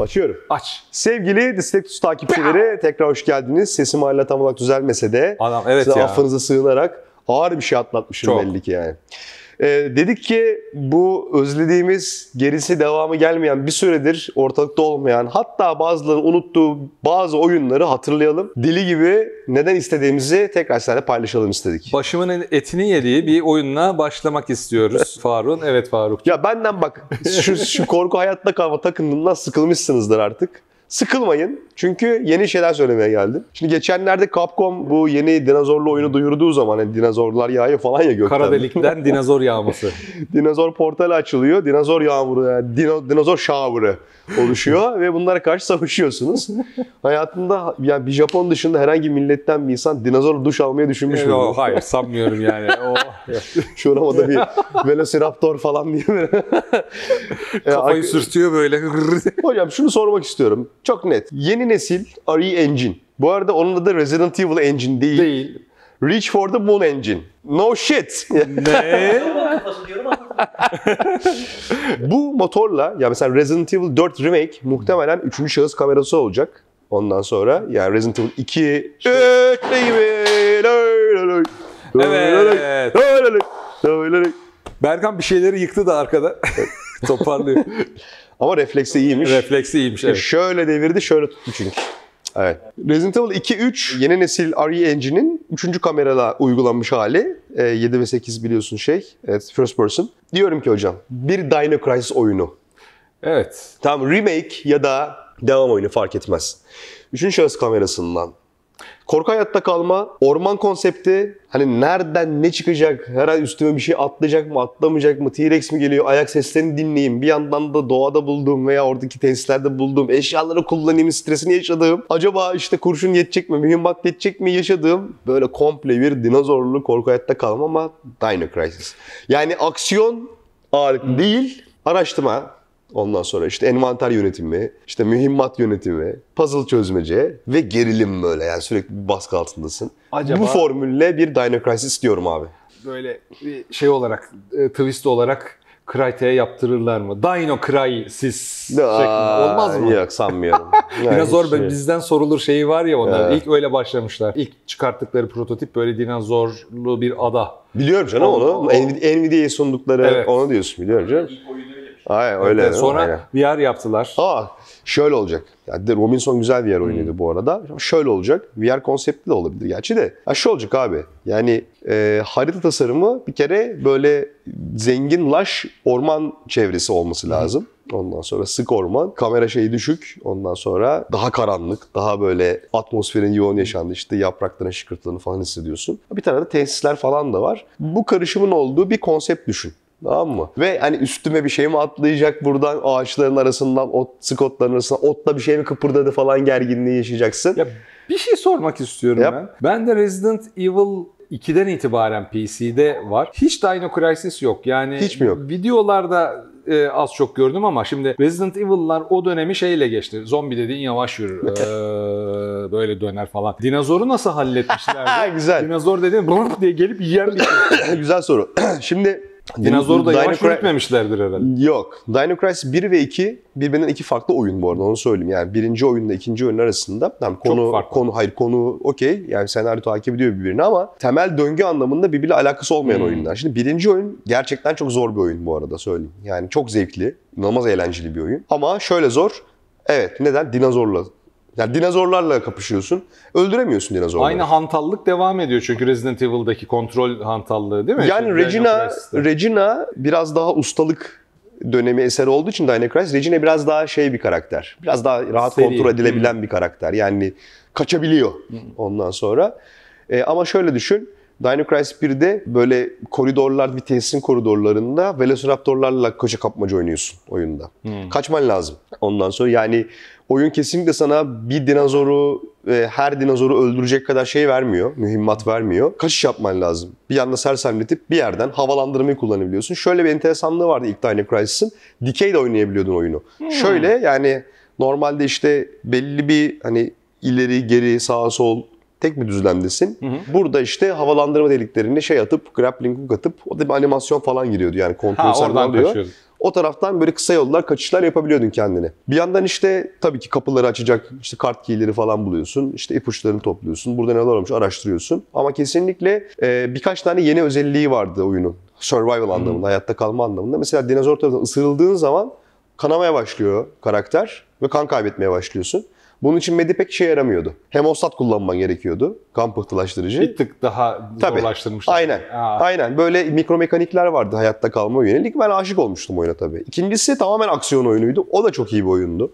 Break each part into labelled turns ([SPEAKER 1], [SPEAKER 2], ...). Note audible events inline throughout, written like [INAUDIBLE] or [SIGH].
[SPEAKER 1] Başlıyorum.
[SPEAKER 2] Aç.
[SPEAKER 1] Sevgili Distektus takipçileri tekrar hoş geldiniz. Sesim hala tam olarak düzelmese de
[SPEAKER 2] Adam evet
[SPEAKER 1] size
[SPEAKER 2] ya.
[SPEAKER 1] affınıza sığınarak ağır bir şey atlatmışım
[SPEAKER 2] Çok.
[SPEAKER 1] belli ki yani. Ee, dedik ki bu özlediğimiz gerisi devamı gelmeyen bir süredir ortalıkta olmayan hatta bazılarının unuttuğu bazı oyunları hatırlayalım. Deli gibi neden istediğimizi tekrar sizlerle paylaşalım istedik.
[SPEAKER 2] Başımın etini yediği bir oyunla başlamak istiyoruz [LAUGHS] Faruk'un. Evet Faruk.
[SPEAKER 1] Ya benden bak şu, şu korku hayatta kalma takımından sıkılmışsınızdır artık. Sıkılmayın. Çünkü yeni şeyler söylemeye geldim. Şimdi geçenlerde Capcom bu yeni dinozorlu oyunu duyurduğu zaman hani dinozorlar yağıyor falan ya gökten.
[SPEAKER 2] Kara delikten [LAUGHS] dinozor yağması.
[SPEAKER 1] Dinozor portalı açılıyor. Dinozor yağmuru, yani dino, dinozor shower'ı oluşuyor [LAUGHS] ve bunlara karşı savaşıyorsunuz. Hayatında yani bir Japon dışında herhangi bir milletten bir insan dinozor duş almayı düşünmüş mü?
[SPEAKER 2] Yo, hayır sanmıyorum yani. [LAUGHS] O,
[SPEAKER 1] Şuramada bir Velociraptor falan diye böyle.
[SPEAKER 2] Kafayı sürtüyor böyle.
[SPEAKER 1] Hocam şunu sormak istiyorum. Çok net. Yeni nesil RE Engine. Bu arada onun adı Resident Evil Engine değil.
[SPEAKER 2] Değil.
[SPEAKER 1] Reach for the Moon Engine. No shit.
[SPEAKER 2] Ne? [LAUGHS]
[SPEAKER 1] Bu motorla ya mesela Resident Evil 4 Remake muhtemelen 3. şahıs kamerası olacak. Ondan sonra yani Resident Evil 2 öyle gibi.
[SPEAKER 2] Evet. Berkan bir şeyleri yıktı da arkada. [LAUGHS] Toparlıyor.
[SPEAKER 1] Ama refleksi iyiymiş.
[SPEAKER 2] Refleksi iyiymiş evet.
[SPEAKER 1] Şöyle devirdi, şöyle tuttu çünkü. Evet. Resident Evil 2 3 yeni nesil RE Engine'in 3. kamerada uygulanmış hali. E, 7 ve 8 biliyorsun şey. Evet, first person. Diyorum ki hocam, bir Dino Crisis oyunu.
[SPEAKER 2] Evet.
[SPEAKER 1] Tam remake ya da devam oyunu fark etmez. Üçüncü şahıs kamerasından. Korku hayatta kalma, orman konsepti, hani nereden ne çıkacak, her an üstüme bir şey atlayacak mı, atlamayacak mı, T-Rex mi geliyor, ayak seslerini dinleyeyim, bir yandan da doğada bulduğum veya oradaki tesislerde bulduğum eşyaları kullanayım stresini yaşadığım, acaba işte kurşun yetecek mi, mühimmat yetecek mi yaşadığım böyle komple bir dinozorlu korku hayatta kalma ama Dino Crisis. Yani aksiyon ağırlıklı değil, araştırma, Ondan sonra işte envanter yönetimi, işte mühimmat yönetimi, puzzle çözmece ve gerilim böyle yani sürekli bir baskı altındasın.
[SPEAKER 2] Acaba-
[SPEAKER 1] Bu formülle bir Dino Crisis istiyorum abi.
[SPEAKER 2] Böyle bir şey olarak, e, twist olarak Crytek'e yaptırırlar mı? Dino Crisis şeklinde. Olmaz mı?
[SPEAKER 1] Yok sanmıyorum. [LAUGHS] Yani
[SPEAKER 2] Dinozor
[SPEAKER 1] şey-
[SPEAKER 2] bizden sorulur şeyi var ya onlar.
[SPEAKER 1] Evet.
[SPEAKER 2] İlk öyle başlamışlar. İlk çıkarttıkları prototip böyle dinozorlu bir ada.
[SPEAKER 1] Biliyorum canım
[SPEAKER 2] O-
[SPEAKER 1] onu.
[SPEAKER 2] o-
[SPEAKER 1] Nvidia- Nvidia'ya sundukları
[SPEAKER 2] Evet.
[SPEAKER 1] onu diyorsun biliyorum canım.
[SPEAKER 3] ilk oyunu
[SPEAKER 1] Aynen öyle. mi?
[SPEAKER 2] Sonra
[SPEAKER 1] Aynen.
[SPEAKER 2] VR yaptılar.
[SPEAKER 1] Aa, şöyle olacak. Yani de Robinson güzel VR oyunuydu bu arada. Şöyle olacak. VR konseptli de olabilir gerçi de. Ya şu olacak abi. Yani e, harita tasarımı bir kere böyle zengin, laş orman çevresi olması lazım. Ondan sonra sık orman, kamera şeyi düşük. Ondan sonra daha karanlık, daha böyle atmosferin yoğun yaşandığı işte yaprakların şıkırtılarını falan hissediyorsun. Bir tane de tesisler falan da var. Bu karışımın olduğu bir konsept düşün. Tamam mı? Ve hani üstüme bir şey mi atlayacak buradan ağaçların arasından, ot, sık otların arasından, otla bir şey mi kıpırdadı falan gerginliği yaşayacaksın.
[SPEAKER 2] Ya bir şey sormak istiyorum
[SPEAKER 1] Yap.
[SPEAKER 2] ben. Ben de Resident Evil 2'den itibaren PC'de var. Hiç Dino Crisis yok. Yani
[SPEAKER 1] Hiç mi yok?
[SPEAKER 2] videolarda e, az çok gördüm ama şimdi Resident Evil'lar o dönemi şeyle geçti. Zombi dediğin yavaş yürür. [LAUGHS] Ee, böyle döner falan. Dinozoru nasıl halletmişler? [LAUGHS]
[SPEAKER 1] Güzel.
[SPEAKER 2] Dinozor dediğin [LAUGHS] diye gelip yiyen bir şey.
[SPEAKER 1] Güzel soru. [CLEARS THROAT] Şimdi
[SPEAKER 2] Dinozoru da
[SPEAKER 1] Dino
[SPEAKER 2] yavaş yürütmemişlerdir herhalde.
[SPEAKER 1] Yok. Dino Crisis 1 ve 2 birbirinden iki farklı oyun bu arada onu söyleyeyim. Yani birinci oyunla ikinci oyun arasında tam konu konu hayır konu okey. Yani senaryo takip ediyor birbirini ama temel döngü anlamında birbiriyle alakası olmayan
[SPEAKER 2] Hmm.
[SPEAKER 1] oyunlar. Şimdi birinci oyun gerçekten çok zor bir oyun bu arada söyleyeyim. Yani çok zevkli, inanılmaz eğlenceli bir oyun. Ama şöyle zor. Evet, neden? Dinozorla. Yani dinozorlarla kapışıyorsun. Öldüremiyorsun dinozorları.
[SPEAKER 2] Aynı hantallık devam ediyor çünkü Resident Evil'daki kontrol hantallığı değil mi?
[SPEAKER 1] Yani
[SPEAKER 2] Dino
[SPEAKER 1] Regina. Regina biraz daha ustalık dönemi eseri olduğu için Dino Crisis, Regina biraz daha şey bir karakter. Biraz daha rahat
[SPEAKER 2] Seri.
[SPEAKER 1] kontrol edilebilen bir karakter. Yani kaçabiliyor ondan sonra. E, ama şöyle düşün. Dino Crisis 1'de böyle koridorlar, bir tesisin koridorlarında Velociraptorlarla koşa kapmaca oynuyorsun oyunda. Kaçman lazım. Ondan sonra yani oyun kesinlikle sana bir dinozoru, e, her dinozoru öldürecek kadar şey vermiyor, mühimmat vermiyor. Kaçış yapman lazım. Bir yanda sersemletip bir yerden havalandırmayı kullanabiliyorsun. Şöyle bir enteresanlığı vardı ilk Dino Crisis'in. Dikey de oynayabiliyordun oyunu. Şöyle yani normalde işte belli bir hani ileri, geri, sağa, sol tek bir düzlemdesin. Burada işte havalandırma deliklerine şey atıp, grappling hook atıp o da bir animasyon falan giriyordu. Yani kontrol
[SPEAKER 2] Ha
[SPEAKER 1] sen
[SPEAKER 2] oradan
[SPEAKER 1] alıyor.
[SPEAKER 2] kaçıyordun.
[SPEAKER 1] O taraftan böyle kısa yollar, kaçışlar yapabiliyordun kendine. Bir yandan işte tabii ki kapıları açacak işte kart keyleri falan buluyorsun. İşte ipuçlarını topluyorsun. Burada neler olmuş araştırıyorsun. Ama kesinlikle e, birkaç tane yeni özelliği vardı oyunun. Survival anlamında, hayatta kalma anlamında. Mesela dinozor tarafından ısırıldığın zaman kanamaya başlıyor karakter ve kan kaybetmeye başlıyorsun. Bunun için medipek işe yaramıyordu. Hemostat kullanman gerekiyordu. Kan pıhtılaştırıcı.
[SPEAKER 2] Bir tık daha
[SPEAKER 1] Tabii.
[SPEAKER 2] zorlaştırmışlar.
[SPEAKER 1] Aynen.
[SPEAKER 2] Aa.
[SPEAKER 1] Aynen. Böyle mikro mekanikler vardı hayatta kalma yönelik. Ben aşık olmuştum oyuna tabii. İkincisi tamamen aksiyon oyunuydu. O da çok iyi bir oyundu.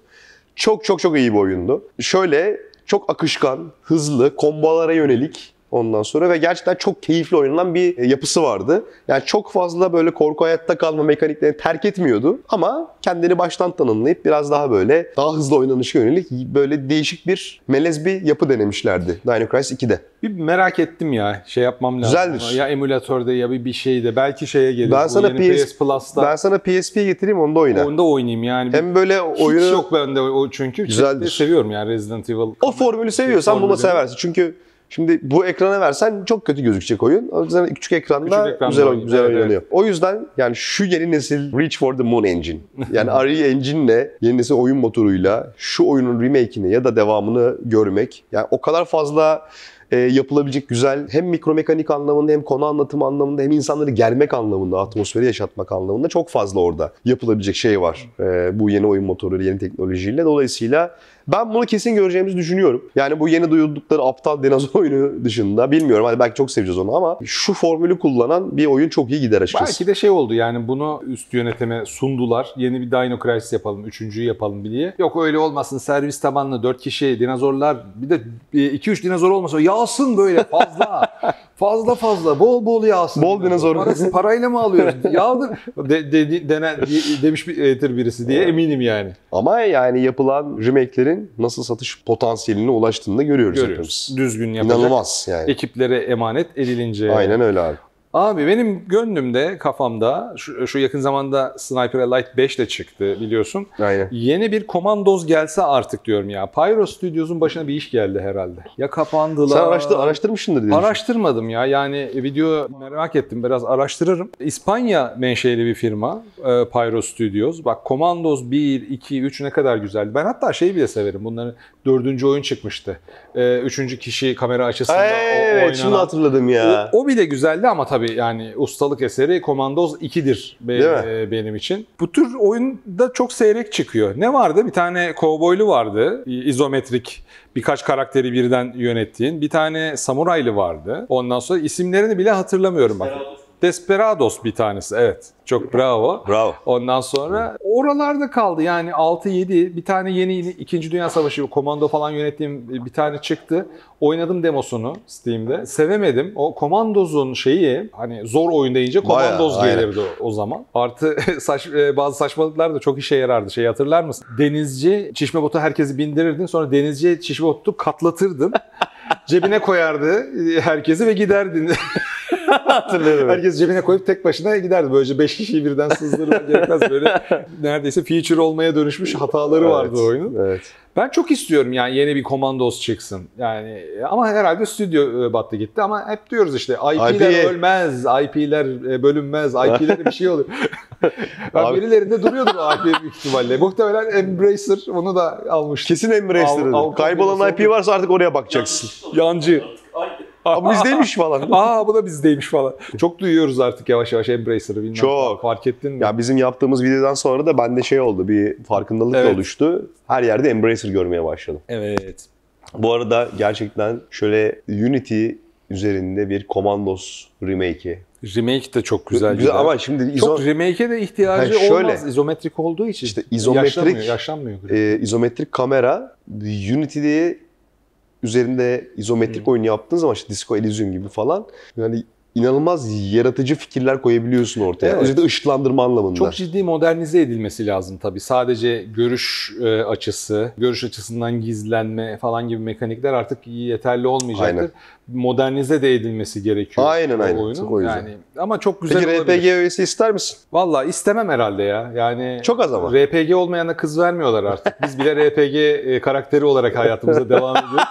[SPEAKER 1] Çok çok çok iyi bir oyundu. Şöyle çok akışkan, hızlı, kombolara yönelik ondan sonra ve gerçekten çok keyifli oynanan bir e, yapısı vardı. Yani çok fazla böyle korku hayatta kalma mekaniklerini terk etmiyordu ama kendini baştan tanımlayıp biraz daha böyle daha hızlı oynanışa yönelik böyle değişik bir melez bir yapı denemişlerdi Dino Crisis 2'de.
[SPEAKER 2] Bir merak ettim ya. Şey yapmam lazım.
[SPEAKER 1] Güzeldir.
[SPEAKER 2] Ya emülatörde ya bir bir şeyde. Belki şeye gelir.
[SPEAKER 1] Ben sana PS
[SPEAKER 2] PS Plus'ta.
[SPEAKER 1] Ben sana PSP getireyim onu da oyna.
[SPEAKER 2] Onda oynayayım yani.
[SPEAKER 1] Hem böyle
[SPEAKER 2] Hiç
[SPEAKER 1] oyunu
[SPEAKER 2] yok bende o çünkü.
[SPEAKER 1] Güzeldir.
[SPEAKER 2] Seviyorum yani Resident Evil.
[SPEAKER 1] o formülü seviyorsan bunu seversin. Çünkü şimdi bu ekrana versen çok kötü gözükecek oyun. O yüzden küçük ekranda,
[SPEAKER 2] Küçük ekranda
[SPEAKER 1] güzel
[SPEAKER 2] oynayayım.
[SPEAKER 1] güzel
[SPEAKER 2] Evet,
[SPEAKER 1] oynanıyor. O yüzden yani şu yeni nesil Reach for the Moon Engine. Yani [LAUGHS] Unreal Engine'le yeni nesil oyun motoruyla şu oyunun remake'ini ya da devamını görmek. Yani o kadar fazla e, yapılabilecek güzel hem mikro mekanik anlamında hem konu anlatımı anlamında hem insanları germek anlamında, atmosferi yaşatmak anlamında çok fazla orada yapılabilecek şey var. E, bu yeni oyun motoruyla, yeni teknolojiyle. Dolayısıyla ben bunu kesin göreceğimizi düşünüyorum. Yani bu yeni duyuldukları aptal dinozor [LAUGHS] oyunu dışında bilmiyorum. Hani belki çok seveceğiz onu ama şu formülü kullanan bir oyun çok iyi gider açıkçası.
[SPEAKER 2] Belki de şey oldu yani bunu üst yönetime sundular. Yeni bir Dino Crisis yapalım, üçüncüyü yapalım diye. Yok öyle olmasın servis tabanlı, dört kişi, dinozorlar. Bir de 2-3 dinozor olmasa yağsın böyle fazla. [LAUGHS] fazla fazla, bol bol yağsın.
[SPEAKER 1] Bol dinozor.
[SPEAKER 2] Parası, parayla mı alıyoruz? [LAUGHS] Yağdır. De, de, de- denen- de- demiş bir edir birisi diye eminim yani.
[SPEAKER 1] Ama yani yapılan remake'lerin nasıl satış potansiyeline ulaştığını da görüyoruz,
[SPEAKER 2] Görüyoruz.
[SPEAKER 1] hepimiz.
[SPEAKER 2] Düzgün yapacak.
[SPEAKER 1] İnanılmaz yani.
[SPEAKER 2] Ekiplere emanet edilince.
[SPEAKER 1] Aynen öyle abi.
[SPEAKER 2] Abi benim gönlümde, kafamda şu, şu yakın zamanda Sniper Elite 5 de çıktı biliyorsun.
[SPEAKER 1] Aynen.
[SPEAKER 2] Yeni bir Commandos gelse artık diyorum ya. Pyro Studios'un başına bir iş geldi herhalde. Ya kapandılar.
[SPEAKER 1] Sen araştır, araştırmışsındır diye.
[SPEAKER 2] Araştırmadım ya. Yani video merak ettim. Biraz araştırırım. İspanya menşeli bir firma. e, Pyro Studios. Bak Commandos 1, 2, 3 ne kadar güzeldi. Ben hatta şeyi bile severim. Bunların dördüncü oyun çıkmıştı. E, üçüncü kişi kamera açısında
[SPEAKER 1] Ay,
[SPEAKER 2] o-
[SPEAKER 1] evet şimdi
[SPEAKER 2] oynanan-
[SPEAKER 1] hatırladım ya.
[SPEAKER 2] o, o bile güzeldi ama tabii yani ustalık eseri Commandos 2'dir be- e, benim için. Bu tür oyunda çok seyrek çıkıyor. Ne vardı? Bir tane kovboylu vardı. İ- izometrik birkaç karakteri birden yönettiğin. Bir tane samuraylı vardı. Ondan sonra isimlerini bile hatırlamıyorum bak. Desperados bir tanesi evet. Çok bravo.
[SPEAKER 1] Bravo.
[SPEAKER 2] Ondan sonra oralarda kaldı yani 6-7 bir tane yeni 2. Dünya Savaşı komando falan yönettiğim bir tane çıktı. Oynadım demosunu Steam'de. Sevemedim. O Commando's'un şeyi hani zor oyun deyince
[SPEAKER 1] Bayağı,
[SPEAKER 2] Commandos
[SPEAKER 1] aynen.
[SPEAKER 2] gelirdi o, o zaman. Artı [LAUGHS] saç, e, bazı saçmalıklar da çok işe yarardı. Şey hatırlar mısın? Denizci çişme botu herkesi bindirirdin sonra denizci çişme botu katlatırdın. [LAUGHS] Cebine koyardı herkesi ve giderdin. [LAUGHS] [LAUGHS]
[SPEAKER 1] Hatırlıyorum.
[SPEAKER 2] Herkes cebine koyup tek başına giderdi. Böylece 5 kişiyi birden sızdırmak [LAUGHS] gerekmez. Böyle neredeyse feature olmaya dönüşmüş hataları vardı
[SPEAKER 1] Evet,
[SPEAKER 2] oyunun.
[SPEAKER 1] Evet.
[SPEAKER 2] Ben çok istiyorum yani yeni bir Commandos çıksın. Yani ama herhalde stüdyo e, battı gitti ama hep diyoruz işte IP'ler
[SPEAKER 1] IP.
[SPEAKER 2] ölmez, IP'ler e, bölünmez, [LAUGHS] IP'lere bir şey olur. ben
[SPEAKER 1] Abi-
[SPEAKER 2] birilerinde duruyordur o IP büyük ihtimalle. Muhtemelen Embracer onu da almış.
[SPEAKER 1] Kesin
[SPEAKER 2] av-
[SPEAKER 1] Kaybolan IP varsa artık oraya bakacaksın.
[SPEAKER 2] Yancı.
[SPEAKER 1] Ama bizdeymiş falan. [LAUGHS]
[SPEAKER 2] Aa bu da bizdeymiş falan. Çok duyuyoruz artık yavaş yavaş Embracer'ı bilmem.
[SPEAKER 1] Çok.
[SPEAKER 2] Fark ettin mi?
[SPEAKER 1] Ya bizim yaptığımız videodan sonra da bende şey oldu. Bir farkındalık da
[SPEAKER 2] Evet.
[SPEAKER 1] oluştu. Her yerde Embracer görmeye başladım.
[SPEAKER 2] Evet.
[SPEAKER 1] Bu arada gerçekten şöyle Unity üzerinde bir Commandos remake'i.
[SPEAKER 2] Remake de çok güzel.
[SPEAKER 1] Güzel
[SPEAKER 2] gider.
[SPEAKER 1] ama şimdi
[SPEAKER 2] çok
[SPEAKER 1] izo-
[SPEAKER 2] remake'e de ihtiyacı
[SPEAKER 1] Ha, şöyle.
[SPEAKER 2] olmaz. İzometrik olduğu için.
[SPEAKER 1] İşte izometrik-
[SPEAKER 2] Yaşlanmıyor. yaşlanmıyor.
[SPEAKER 1] e, izometrik kamera Unity'de üzerinde izometrik oyun yaptığın zaman işte Disco Elysium gibi falan yani inanılmaz yaratıcı fikirler koyabiliyorsun ortaya.
[SPEAKER 2] Evet.
[SPEAKER 1] Özellikle ışıklandırma anlamında.
[SPEAKER 2] Çok ciddi modernize edilmesi lazım tabii. Sadece görüş e, açısı, görüş açısından gizlenme falan gibi mekanikler artık yeterli olmayacaktır.
[SPEAKER 1] Aynen.
[SPEAKER 2] Modernize de edilmesi gerekiyor.
[SPEAKER 1] Aynen, aynen.
[SPEAKER 2] oyunun.
[SPEAKER 1] O yüzden.
[SPEAKER 2] Yani ama çok güzel
[SPEAKER 1] Peki
[SPEAKER 2] olabilir.
[SPEAKER 1] RPG öğesi ister misin?
[SPEAKER 2] Valla istemem herhalde ya. Yani
[SPEAKER 1] Çok az ama.
[SPEAKER 2] RPG olmayana kız vermiyorlar artık. Biz bile RPG e, karakteri olarak hayatımıza devam ediyoruz.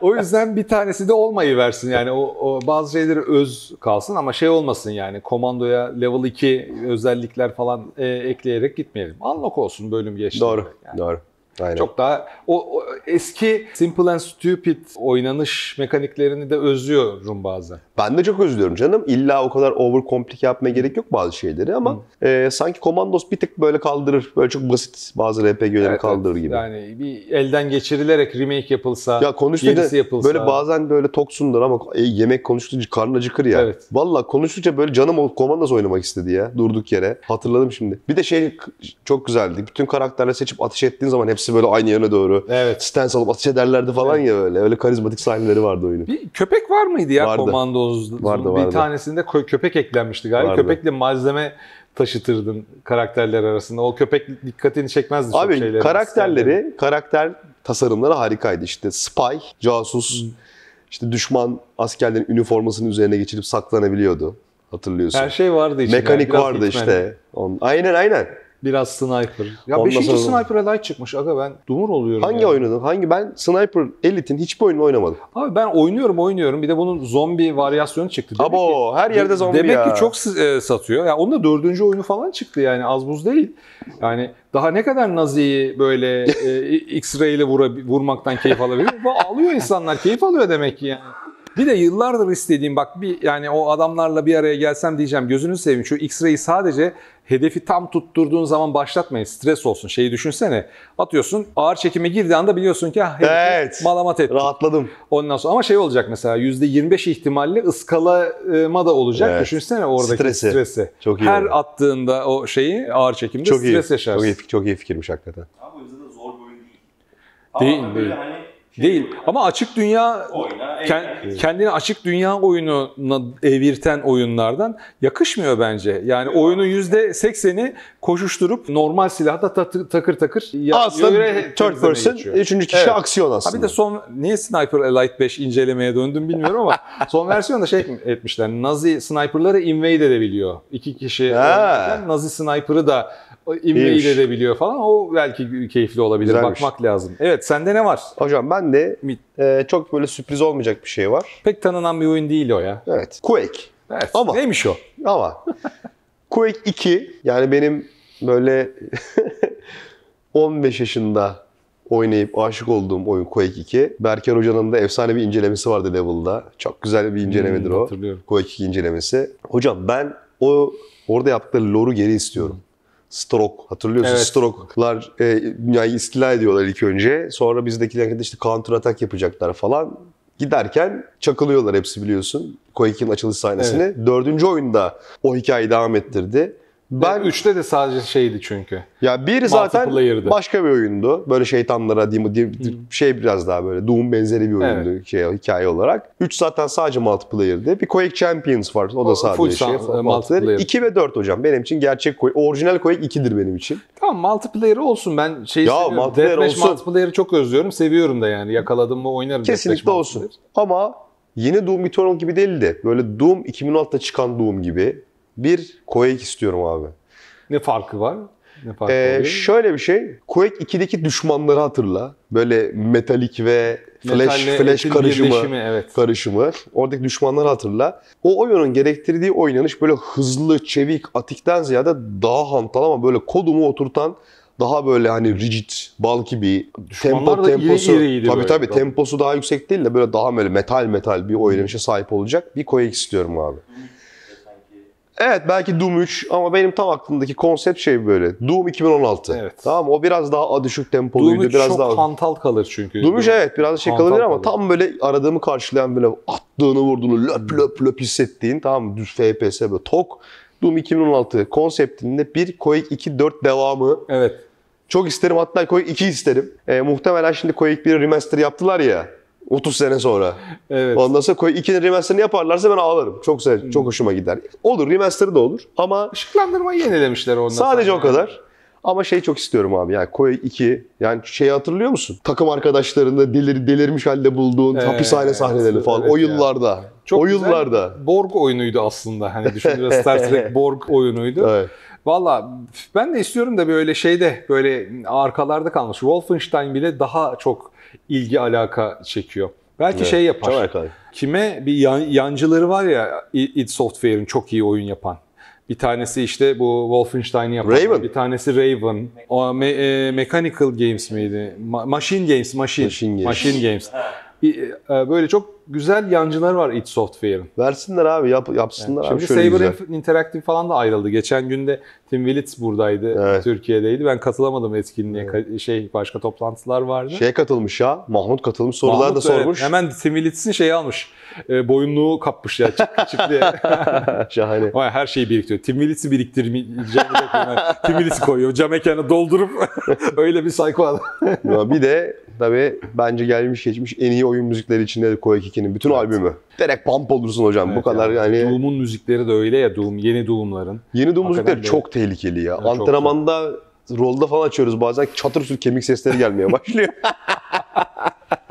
[SPEAKER 2] O yüzden bir tanesi de olmayı versin. Yani o, o bazı şeyleri öz kalsın ama şey olmasın yani komandoya level 2 özellikler falan e, ekleyerek gitmeyelim. Unlock olsun bölüm geçti.
[SPEAKER 1] Doğru.
[SPEAKER 2] Yani.
[SPEAKER 1] Doğru. Aynen.
[SPEAKER 2] Çok daha o, o eski simple and stupid oynanış mekaniklerini de özlüyorum bazen.
[SPEAKER 1] Ben de çok özlüyorum canım. İlla o kadar over komplike yapmaya gerek yok bazı şeyleri ama e, sanki Commandos bir tık böyle kaldırır. Böyle çok basit bazı RPG'leri
[SPEAKER 2] Evet,
[SPEAKER 1] kaldırır
[SPEAKER 2] evet.
[SPEAKER 1] gibi.
[SPEAKER 2] Yani bir elden geçirilerek remake yapılsa,
[SPEAKER 1] Ya konuştukça
[SPEAKER 2] yapılsa.
[SPEAKER 1] böyle bazen böyle toksundur ama e, yemek konuştukça karnın acıkır ya.
[SPEAKER 2] Evet.
[SPEAKER 1] Valla konuştukça böyle canım Commandos oynamak istedi ya durduk yere. Hatırladım şimdi. Bir de şey çok güzeldi. Bütün karakterleri seçip ateş ettiğin zaman hepsi böyle aynı yöne doğru.
[SPEAKER 2] Evet.
[SPEAKER 1] Stance alıp ateş ederlerdi falan ya öyle. Öyle karizmatik sahneleri vardı oyunun.
[SPEAKER 2] Bir köpek var mıydı ya
[SPEAKER 1] Vardı.
[SPEAKER 2] Commandos?
[SPEAKER 1] Vardı,
[SPEAKER 2] bir
[SPEAKER 1] vardı.
[SPEAKER 2] tanesinde kö- köpek eklenmişti galiba.
[SPEAKER 1] Vardı.
[SPEAKER 2] Köpekle malzeme taşıtırdın karakterler arasında. O köpek dikkatini çekmezdi çok
[SPEAKER 1] Abi karakterleri, karakter tasarımları harikaydı. İşte spy, casus, işte düşman askerlerin üniformasının üzerine geçirip saklanabiliyordu. Hatırlıyorsun.
[SPEAKER 2] Her şey vardı içinde.
[SPEAKER 1] Mekanik
[SPEAKER 2] Biraz
[SPEAKER 1] vardı
[SPEAKER 2] Hitman,
[SPEAKER 1] işte. Aynen aynen.
[SPEAKER 2] Biraz sniper. Ya
[SPEAKER 1] Ondan
[SPEAKER 2] 5.
[SPEAKER 1] sonra-
[SPEAKER 2] Sniper'a light çıkmış. Aga ben dumur oluyorum.
[SPEAKER 1] Hangi
[SPEAKER 2] ya.
[SPEAKER 1] oynadın? Hangi ben Sniper Elite'in hiçbir oyununu oynamadım.
[SPEAKER 2] Abi ben oynuyorum oynuyorum. Bir de bunun zombi varyasyonu çıktı. Demek
[SPEAKER 1] Abo
[SPEAKER 2] ki-
[SPEAKER 1] her yerde zombi
[SPEAKER 2] Demek
[SPEAKER 1] ya.
[SPEAKER 2] ki çok e, satıyor. Yani onun da dördüncü oyunu falan çıktı yani az buz değil. Yani daha ne kadar Nazi'yi böyle e, [LAUGHS] X-ray ile vura, vurmaktan keyif alabilir? Bu alıyor insanlar, keyif alıyor demek ki yani. Bir de yıllardır istediğim bak bir yani o adamlarla bir araya gelsem diyeceğim gözünü seveyim şu X-ray'i sadece hedefi tam tutturduğun zaman başlatmayın. Stres olsun. Şeyi düşünsene. Atıyorsun ağır çekime girdiği anda biliyorsun ki ha, hedefi
[SPEAKER 1] Evet.
[SPEAKER 2] malamat etti.
[SPEAKER 1] Rahatladım.
[SPEAKER 2] Ondan sonra ama şey olacak mesela %25 ihtimalle ıskalama da olacak.
[SPEAKER 1] Evet.
[SPEAKER 2] Düşünsene oradaki
[SPEAKER 1] Stresi.
[SPEAKER 2] stresi.
[SPEAKER 1] Çok iyi
[SPEAKER 2] Her
[SPEAKER 1] oldu.
[SPEAKER 2] attığında o şeyi ağır çekimde
[SPEAKER 1] Çok iyi.
[SPEAKER 2] stres yaşarsın.
[SPEAKER 1] Çok iyi, çok iyi fikirmiş hakikaten.
[SPEAKER 3] Ama o yüzden de zor bir oyun değil.
[SPEAKER 2] Değil, değil.
[SPEAKER 3] Hani şey
[SPEAKER 2] Değil ama açık dünya
[SPEAKER 3] Oyna,
[SPEAKER 2] kendini açık dünya oyununa evirten oyunlardan yakışmıyor bence. Yani oyunun %80'i koşuşturup normal silahla ta- takır takır
[SPEAKER 1] Aslında third person,
[SPEAKER 2] geçiyor.
[SPEAKER 1] üçüncü kişi
[SPEAKER 2] Evet.
[SPEAKER 1] aksiyon
[SPEAKER 2] Ha
[SPEAKER 1] aslında.
[SPEAKER 2] bir de son niye Sniper Elite 5 incelemeye döndüm bilmiyorum ama [LAUGHS] son versiyonda şey etmişler. Nazi sniper'ları invade edebiliyor. İki kişi
[SPEAKER 1] Ha.
[SPEAKER 2] Nazi sniper'ı da invade
[SPEAKER 1] İyiymiş.
[SPEAKER 2] edebiliyor falan. O belki keyifli olabilir.
[SPEAKER 1] Güzelmiş.
[SPEAKER 2] Bakmak lazım. Evet sende ne var?
[SPEAKER 1] Hocam ben de e, çok böyle sürpriz olmayacak bir şey var.
[SPEAKER 2] Pek tanınan bir oyun değil o ya.
[SPEAKER 1] Evet. Quake.
[SPEAKER 2] Evet.
[SPEAKER 1] Ama-
[SPEAKER 2] Neymiş o?
[SPEAKER 1] Ama [LAUGHS] Quake 2 yani benim böyle [LAUGHS] 15 yaşında oynayıp aşık olduğum oyun Quake 2. Berker Hoca'nın da efsane bir incelemesi vardı Level'da. Çok güzel bir incelemedir
[SPEAKER 2] Hmm,
[SPEAKER 1] o. Quake 2 incelemesi. Hocam ben o orada yaptıkları lore'u geri istiyorum. Stroke hatırlıyorsun.
[SPEAKER 2] Evet.
[SPEAKER 1] Stroke'lar e, dünyayı istila ediyorlar ilk önce. Sonra bizdekiler de işte counter attack yapacaklar falan. Giderken çakılıyorlar hepsi biliyorsun. 2'nin açılış sahnesini. Dördüncü oyunda o hikayeyi devam ettirdi.
[SPEAKER 2] Ben
[SPEAKER 1] Ben
[SPEAKER 2] 3'te de sadece şeydi çünkü.
[SPEAKER 1] ya bir zaten başka bir oyundu. Böyle şeytanlara diyeyim, diyeyim- şey biraz daha böyle Doom benzeri bir oyundu şey hikaye olarak. 3 zaten sadece multiplayer'dı. Bir Quake Champions var. O da
[SPEAKER 2] O
[SPEAKER 1] sadece
[SPEAKER 2] full
[SPEAKER 1] şey. multiplayer.
[SPEAKER 2] multiplayer.
[SPEAKER 1] 2 ve 4 hocam. Benim için gerçek Quake. Orijinal Quake 2'dir benim için.
[SPEAKER 2] Tamam multiplayer olsun. Ben şeyi
[SPEAKER 1] Ya,
[SPEAKER 2] seviyorum.
[SPEAKER 1] multiplayer
[SPEAKER 2] Deathmatch
[SPEAKER 1] olsun.
[SPEAKER 2] multiplayer'ı çok özlüyorum. Seviyorum da yani. Yakaladım mı oynarım.
[SPEAKER 1] Kesinlikle olsun. Ama yeni Doom Eternal gibi değil de böyle Doom 2016'da çıkan Doom gibi bir Quake istiyorum abi.
[SPEAKER 2] Ne farkı var? Ne farkı
[SPEAKER 1] Ee,
[SPEAKER 2] oluyor?
[SPEAKER 1] şöyle bir şey. Quake 2'deki düşmanları hatırla. Böyle metalik ve flash
[SPEAKER 2] Metalle
[SPEAKER 1] flash karışımı.
[SPEAKER 2] evet.
[SPEAKER 1] karışımı. Oradaki düşmanları hatırla. O oyunun gerektirdiği oynanış böyle hızlı, çevik, atikten ziyade daha hantal ama böyle kodumu oturtan daha böyle hani rigid, bulky bir
[SPEAKER 2] Düşmanlar da iri iriydi
[SPEAKER 1] tabii tabii temposu daha yüksek değil de böyle daha böyle metal metal bir oynanışa sahip olacak bir Quake istiyorum abi. Evet belki Doom 3 ama benim tam aklımdaki konsept şey böyle. Doom 2016.
[SPEAKER 2] Evet.
[SPEAKER 1] Tamam? O biraz daha düşük
[SPEAKER 2] Doom
[SPEAKER 1] tempoluydu.
[SPEAKER 2] 3
[SPEAKER 1] biraz
[SPEAKER 2] çok
[SPEAKER 1] daha...
[SPEAKER 2] hantal kalır çünkü.
[SPEAKER 1] Doom 3 evet biraz şey kalabilir ama
[SPEAKER 2] kalır.
[SPEAKER 1] tam böyle aradığımı karşılayan böyle attığını vurduğunu löp löp löp hissettiğin tamam? Düz FPS böyle tok. Doom 2016 konseptinde bir Quake 2 4 devamı
[SPEAKER 2] Evet.
[SPEAKER 1] çok isterim hatta Quake 2 isterim. E, muhtemelen şimdi Quake 1 remaster yaptılar ya 30 sene sonra.
[SPEAKER 2] Evet.
[SPEAKER 1] Ondan sonra Quake 2'nin remasterını yaparlarsa ben ağlarım. Çok sev, çok hoşuma gider. Olur remasterı da olur ama
[SPEAKER 2] Işıklandırmayı yenilemişler ondan
[SPEAKER 1] sadece
[SPEAKER 2] sonra.
[SPEAKER 1] o kadar. Ama şey çok istiyorum abi yani Quake 2 yani şeyi hatırlıyor musun? Takım arkadaşlarında delir, delirmiş halde bulduğun
[SPEAKER 2] Evet,
[SPEAKER 1] hapishane sahnelerini falan
[SPEAKER 2] evet
[SPEAKER 1] o
[SPEAKER 2] ya.
[SPEAKER 1] yıllarda.
[SPEAKER 2] Çok
[SPEAKER 1] o
[SPEAKER 2] güzel.
[SPEAKER 1] yıllarda.
[SPEAKER 2] Borg oyunuydu aslında. Hani düşünce Star Trek [LAUGHS] Borg oyunuydu.
[SPEAKER 1] Evet.
[SPEAKER 2] Valla ben de istiyorum da böyle şeyde böyle arkalarda kalmış. Wolfenstein bile daha çok ilgi alaka çekiyor. Belki
[SPEAKER 1] Evet,
[SPEAKER 2] şey yapar.
[SPEAKER 1] Çok alakalı.
[SPEAKER 2] Kime bir yan- yancıları var ya id Software'in çok iyi oyun yapan. Bir tanesi işte bu Wolfenstein'i yapan.
[SPEAKER 1] Raven.
[SPEAKER 2] Bir tanesi Raven. O Me- e, Mechanical Games miydi? Ma- Machine Games, Machine.
[SPEAKER 1] Machine Games.
[SPEAKER 2] Machine Games. Bir, e, böyle çok güzel yancılar var id Software'in.
[SPEAKER 1] Versinler abi yap, yapsınlar abi
[SPEAKER 2] Şimdi Saber. Interactive falan da ayrıldı. Geçen günde Tim Willits buradaydı,
[SPEAKER 1] Evet.
[SPEAKER 2] Türkiye'deydi. Ben katılamadım etkinliğe. Ka- Şey başka toplantılar vardı.
[SPEAKER 1] Şeye katılmış ya. Mahmut katılmış sorular da
[SPEAKER 2] Mahmut, evet,
[SPEAKER 1] sormuş.
[SPEAKER 2] hemen Tim Willits'in şeyi almış. E, boyunluğu kapmış ya diye. [LAUGHS]
[SPEAKER 1] Şahane.
[SPEAKER 2] Vay, her şeyi biriktiriyor. Tim Willits'i biriktirmeyeceğini. Tim Willits'i koyuyor. Cam mekanı doldurup [LAUGHS] öyle bir psycho adam.
[SPEAKER 1] Bir de tabii bence gelmiş geçmiş en iyi oyun müzikleri içinde Quake 2'nin bütün albümü. Direkt pump olursun hocam. Bu
[SPEAKER 2] Evet
[SPEAKER 1] kadar
[SPEAKER 2] ya.
[SPEAKER 1] yani.
[SPEAKER 2] Doom'un müzikleri de öyle ya Doom, yeni Doom'ların.
[SPEAKER 1] Yeni Doom
[SPEAKER 2] Hakikaten
[SPEAKER 1] müzikleri
[SPEAKER 2] de-
[SPEAKER 1] çok tehlikeli ya.
[SPEAKER 2] Evet, çok
[SPEAKER 1] Antrenmanda rolda falan açıyoruz bazen çatır çatır kemik sesleri gelmeye başlıyor. [LAUGHS]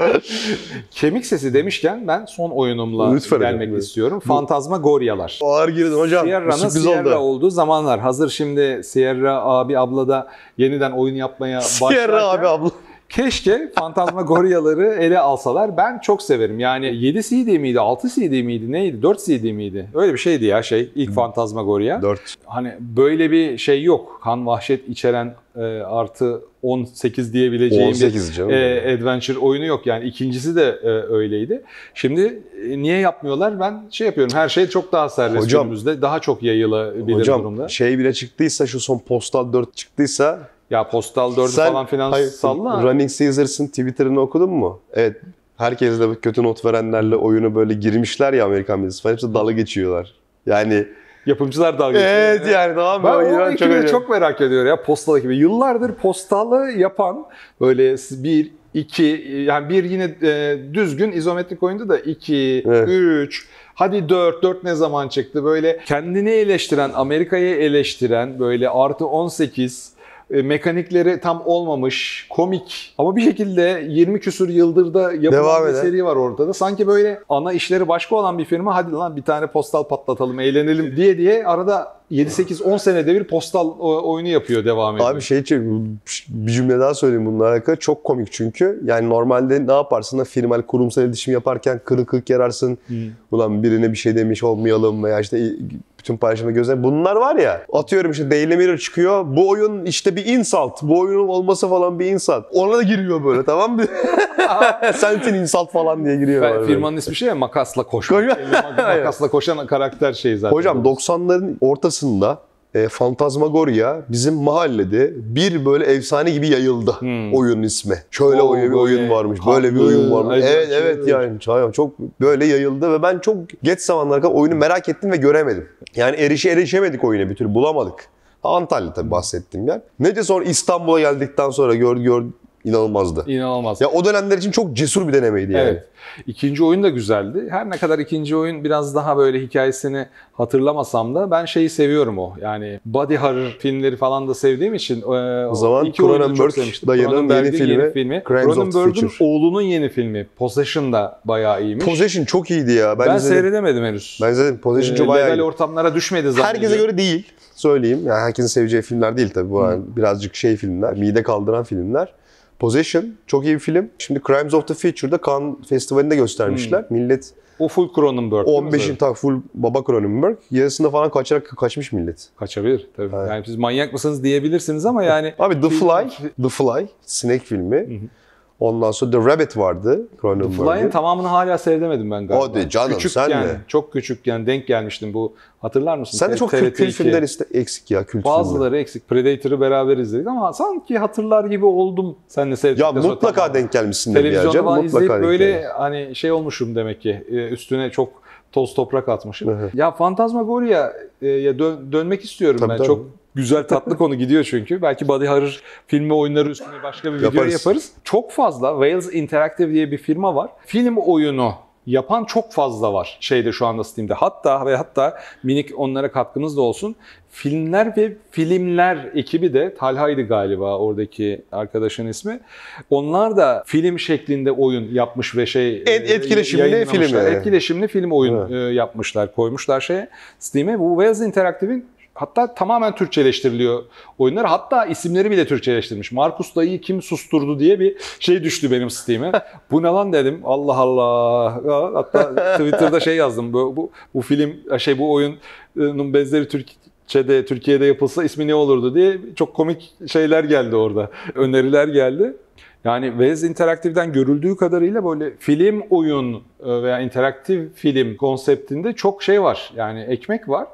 [SPEAKER 1] [LAUGHS]
[SPEAKER 2] Kemik sesi demişken ben son oyunumla
[SPEAKER 1] Lütfen
[SPEAKER 2] gelmek
[SPEAKER 1] buyurun.
[SPEAKER 2] istiyorum. Fantazmagoryalar.
[SPEAKER 1] Ağır girdin hocam.
[SPEAKER 2] Sierra'nın Sierra
[SPEAKER 1] oldu.
[SPEAKER 2] olduğu zamanlar. Hazır şimdi Sierra abi abla da yeniden oyun yapmaya başlarken.
[SPEAKER 1] Sierra abi abla.
[SPEAKER 2] Keşke Fantazmagoryaları ele alsalar. Ben çok severim. Yani 7 CD miydi, 6 CD miydi, neydi? 4 CD miydi? Öyle bir şeydi ya şey ilk Fantazmagorya.
[SPEAKER 1] 4.
[SPEAKER 2] Hani böyle bir şey yok. Kan vahşet içeren e, artı 18 diyebileceğim
[SPEAKER 1] 18
[SPEAKER 2] bir e, adventure oyunu yok. Yani ikincisi de e, öyleydi. Şimdi e, niye yapmıyorlar? Ben şey yapıyorum. Her şey çok daha serbest
[SPEAKER 1] Hocam-
[SPEAKER 2] günümüzde. Daha çok yayılabilir
[SPEAKER 1] Hocam
[SPEAKER 2] durumda.
[SPEAKER 1] şey bile çıktıysa şu son Postal 4 çıktıysa
[SPEAKER 2] Ya Postal 4'ü
[SPEAKER 1] sen
[SPEAKER 2] falan filan
[SPEAKER 1] hayır,
[SPEAKER 2] salla.
[SPEAKER 1] Running Caesars'ın Twitter'ını okudun mu? Evet. Herkes de kötü not verenlerle oyunu böyle girmişler ya Amerikan medyası falan. Hepsi dalga geçiyorlar. Yani
[SPEAKER 2] Yapımcılar dalga geçiyor.
[SPEAKER 1] evet yani tamam
[SPEAKER 2] Ben o
[SPEAKER 1] Ben
[SPEAKER 2] ekibi
[SPEAKER 1] acayip.
[SPEAKER 2] çok merak ediyorum ya postal ekibi. Yıllardır postalı yapan böyle bir, iki yani bir yine e, düzgün izometrik oyundu da iki,
[SPEAKER 1] Evet.
[SPEAKER 2] üç, hadi dört, dört ne zaman çıktı? Böyle kendini eleştiren, Amerika'yı eleştiren böyle artı 18 e, mekanikleri tam olmamış, komik ama bir şekilde 20 küsur yıldır da yapılan
[SPEAKER 1] Devam
[SPEAKER 2] bir
[SPEAKER 1] eden.
[SPEAKER 2] seri var ortada. Sanki böyle ana işleri başka olan bir firma hadi lan bir tane postal patlatalım, eğlenelim diye diye arada 7-8-10 senede bir postal o- oyunu yapıyor devam ediyor.
[SPEAKER 1] Abi şey bir cümle daha söyleyeyim bununla alakalı. Çok komik çünkü. Yani normalde ne yaparsın da firmal kurumsal iletişim yaparken kırık kırık yararsın. Ulan birine bir şey demiş olmayalım veya işte bütün paylaşımda gözler. Bunlar var ya atıyorum işte Daily Mirror çıkıyor. Bu oyun işte bir insult. Bu oyunun olması falan bir insult. Ona da giriyor böyle tamam mı? [LAUGHS] Sensin insult falan diye giriyor.
[SPEAKER 2] Ben- firmanın ismi şey ya makasla koşmak. Makasla koşan karakter şey zaten.
[SPEAKER 1] Hocam 90'ların ortasında e, Fantasmagoria bizim mahallede bir böyle efsane gibi yayıldı
[SPEAKER 2] Hmm.
[SPEAKER 1] oyunun ismi. Şöyle
[SPEAKER 2] Oo,
[SPEAKER 1] oyun, bir oyun varmış, böyle bir oyun varmış.
[SPEAKER 2] adventure.
[SPEAKER 1] Evet evet yani çok- çok böyle yayıldı ve ben çok geç zamanlarda oyunu merak ettim ve göremedim. Yani erişe erişemedik oyuna bir türlü bulamadık. Antalya tabii bahsettiğim yer. Nece sonra İstanbul'a geldikten sonra gör gör inanılmazdı.
[SPEAKER 2] İnanılmaz.
[SPEAKER 1] Ya o dönemler için çok cesur bir denemeydi yani.
[SPEAKER 2] Evet. İkinci oyun da güzeldi. Her ne kadar ikinci oyun biraz daha böyle hikayesini hatırlamasam da ben şeyi seviyorum o. Yani body horror filmleri falan da sevdiğim için e,
[SPEAKER 1] O zaman Cronenberg dayının yeni filmi, of the
[SPEAKER 2] Cronenberg'in oğlunun yeni filmi Possession da bayağı iyiymiş.
[SPEAKER 1] Possession çok iyiydi ya. Ben,
[SPEAKER 2] ben
[SPEAKER 1] izledim.
[SPEAKER 2] seyredemedim henüz.
[SPEAKER 1] Ben izledim. Possession
[SPEAKER 2] Ee,
[SPEAKER 1] çok bayağı iyi.
[SPEAKER 2] ortamlara düşmedi zannediyorum.
[SPEAKER 1] Herkese göre değil söyleyeyim. Yani herkesin seveceği filmler değil tabii. Bu yani birazcık şey filmler, mide kaldıran filmler. Possession çok iyi bir film. Şimdi Crimes of the Future'da Cannes Festivali'nde göstermişler. Millet
[SPEAKER 2] O full Cronenberg. değil mi
[SPEAKER 1] 15'in
[SPEAKER 2] zaten?
[SPEAKER 1] tak full baba Cronenberg. Yarısında falan kaçarak kaçmış millet.
[SPEAKER 2] Kaçabilir tabii.
[SPEAKER 1] Evet.
[SPEAKER 2] Yani siz manyak mısınız diyebilirsiniz ama yani
[SPEAKER 1] Abi The
[SPEAKER 2] Film-
[SPEAKER 1] Fly, The Fly, sinek filmi. Ondan sonra The Rabbit vardı Cronenberg'in.
[SPEAKER 2] tamamını hala seyredemedim ben galiba.
[SPEAKER 1] Hadi canım,
[SPEAKER 2] küçükken,
[SPEAKER 1] sen de.
[SPEAKER 2] Çok küçükken denk gelmiştim bu. Hatırlar mısın?
[SPEAKER 1] Sen de çok kült,
[SPEAKER 2] TRT2.
[SPEAKER 1] kült filmler iste eksik ya kült filmler.
[SPEAKER 2] Bazıları eksik. Predator'ı beraber izledik ama sanki hatırlar gibi oldum seninle seyrettikten
[SPEAKER 1] Ya
[SPEAKER 2] sonra.
[SPEAKER 1] mutlaka
[SPEAKER 2] Tamam.
[SPEAKER 1] denk yer
[SPEAKER 2] Televizyonda
[SPEAKER 1] canım.
[SPEAKER 2] falan
[SPEAKER 1] Mutlaka
[SPEAKER 2] izleyip
[SPEAKER 1] denk
[SPEAKER 2] böyle
[SPEAKER 1] gelmiş.
[SPEAKER 2] hani şey olmuşum demek ki. e, Üstüne çok toz toprak atmışım.
[SPEAKER 1] Hı hı.
[SPEAKER 2] ya Fantasmagoria'ya dön- dönmek istiyorum
[SPEAKER 1] Tabii,
[SPEAKER 2] ben.
[SPEAKER 1] tabii.
[SPEAKER 2] Çok güzel tatlı konu gidiyor çünkü. Belki Body Horror filmi oyunları üstüne başka bir video
[SPEAKER 1] Yaparız.
[SPEAKER 2] yaparız. Çok fazla Wales Interactive diye bir firma var. Film oyunu yapan çok fazla var şeyde şu anda Steam'de. Hatta ve hatta minik onlara katkımız da olsun. Filmler ve filmler ekibi de Talha'ydı galiba oradaki arkadaşın ismi. Onlar da film şeklinde oyun yapmış ve şey
[SPEAKER 1] Et-
[SPEAKER 2] e,
[SPEAKER 1] etkileşimli film yani.
[SPEAKER 2] Etkileşimli film oyun
[SPEAKER 1] Evet.
[SPEAKER 2] e, yapmışlar, koymuşlar şeye Steam'e. Bu Wales Interactive'in hatta tamamen Türkçeleştiriliyor oyunlar. Hatta isimleri bile Türkçeleştirilmiş. Markus dayıyı kim susturdu diye bir şey düştü benim Steam'e. [LAUGHS] bu ne lan dedim. Allah Allah. Hatta Twitter'da şey yazdım. Bu, bu, bu film, şey bu oyunun benzeri Türkçe'de, Türkiye'de yapılsa ismi ne olurdu diye çok komik şeyler geldi orada. Öneriler geldi. Yani Wales Interactive'den görüldüğü kadarıyla böyle film oyun e, veya interaktif film konseptinde çok şey var. Yani ekmek var.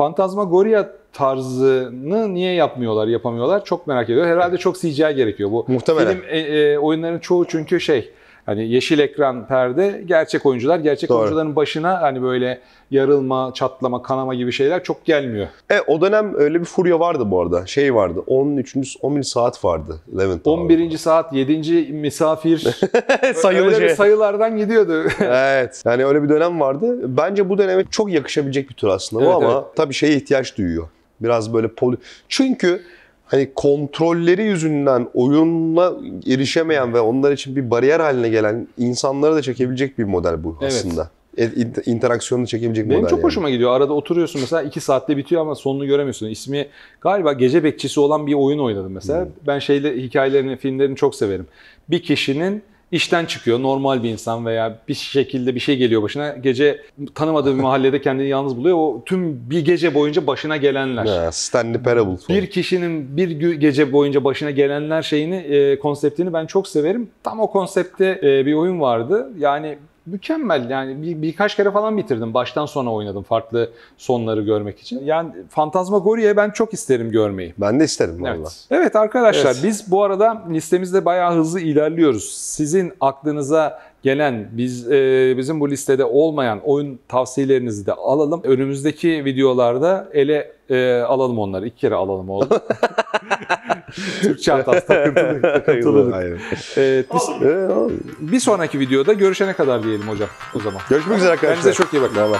[SPEAKER 2] Fantasmagoria tarzını niye yapmıyorlar, yapamıyorlar çok merak ediyorum. Herhalde çok CGI gerekiyor bu.
[SPEAKER 1] Muhtemelen.
[SPEAKER 2] Film e, e, oyunların çoğu çünkü şey hani yeşil ekran perde gerçek oyuncular gerçek
[SPEAKER 1] Doğru.
[SPEAKER 2] oyuncuların başına hani böyle yarılma, çatlama, kanama gibi şeyler çok gelmiyor.
[SPEAKER 1] E, o dönem öyle bir furya vardı bu arada. Şey vardı. 13. 11 saat vardı. Levent abi.
[SPEAKER 2] 11. saat 7. misafir [LAUGHS]
[SPEAKER 1] Sayılı şey.
[SPEAKER 2] sayılardan gidiyordu. [LAUGHS]
[SPEAKER 1] evet. Yani öyle bir dönem vardı. Bence bu döneme çok yakışabilecek bir tür aslında bu
[SPEAKER 2] Evet,
[SPEAKER 1] ama
[SPEAKER 2] evet.
[SPEAKER 1] tabii şeye ihtiyaç duyuyor. Biraz böyle poli... Çünkü hani kontrolleri yüzünden oyunla erişemeyen ve onlar için bir bariyer haline gelen insanları da çekebilecek bir model bu
[SPEAKER 2] Evet.
[SPEAKER 1] aslında. E, in- interaksiyonu çekebilecek
[SPEAKER 2] Benim
[SPEAKER 1] model
[SPEAKER 2] çok
[SPEAKER 1] yani.
[SPEAKER 2] hoşuma gidiyor. Arada oturuyorsun mesela 2 saatte bitiyor ama sonunu göremiyorsun. İsmi galiba gece bekçisi olan bir oyun oynadım mesela.
[SPEAKER 1] Hmm.
[SPEAKER 2] Ben şeyle hikayelerini, filmlerini çok severim. Bir kişinin işten çıkıyor normal bir insan veya bir şekilde bir şey geliyor başına. Gece tanımadığı bir mahallede kendini yalnız buluyor. O tüm bir gece boyunca başına gelenler.
[SPEAKER 1] Ha, Stanley Parable falan.
[SPEAKER 2] Bir kişinin bir gece boyunca başına gelenler şeyini, e, konseptini ben çok severim. Tam o konsepte e, bir oyun vardı. Yani mükemmel. Yani bir, birkaç kere falan bitirdim. Baştan sona oynadım farklı sonları görmek için. Yani Fantasmagoria'yı ben çok isterim görmeyi.
[SPEAKER 1] Ben de isterim valla.
[SPEAKER 2] Evet. evet arkadaşlar
[SPEAKER 1] Evet.
[SPEAKER 2] biz bu arada listemizde bayağı hızlı ilerliyoruz. Sizin aklınıza gelen biz e, bizim bu listede olmayan oyun tavsiyelerinizi de alalım. Önümüzdeki videolarda ele e, alalım onları. İki kere alalım oldu. [LAUGHS] Türkçe hatası takıntılı, takıntılılık.
[SPEAKER 1] Aynen.
[SPEAKER 2] Evet, bir,
[SPEAKER 1] Ee,
[SPEAKER 2] bir sonraki videoda görüşene kadar diyelim hocam o zaman.
[SPEAKER 1] Görüşmek üzere arkadaşlar.
[SPEAKER 2] Kendinize çok iyi bakın.
[SPEAKER 1] Merhaba.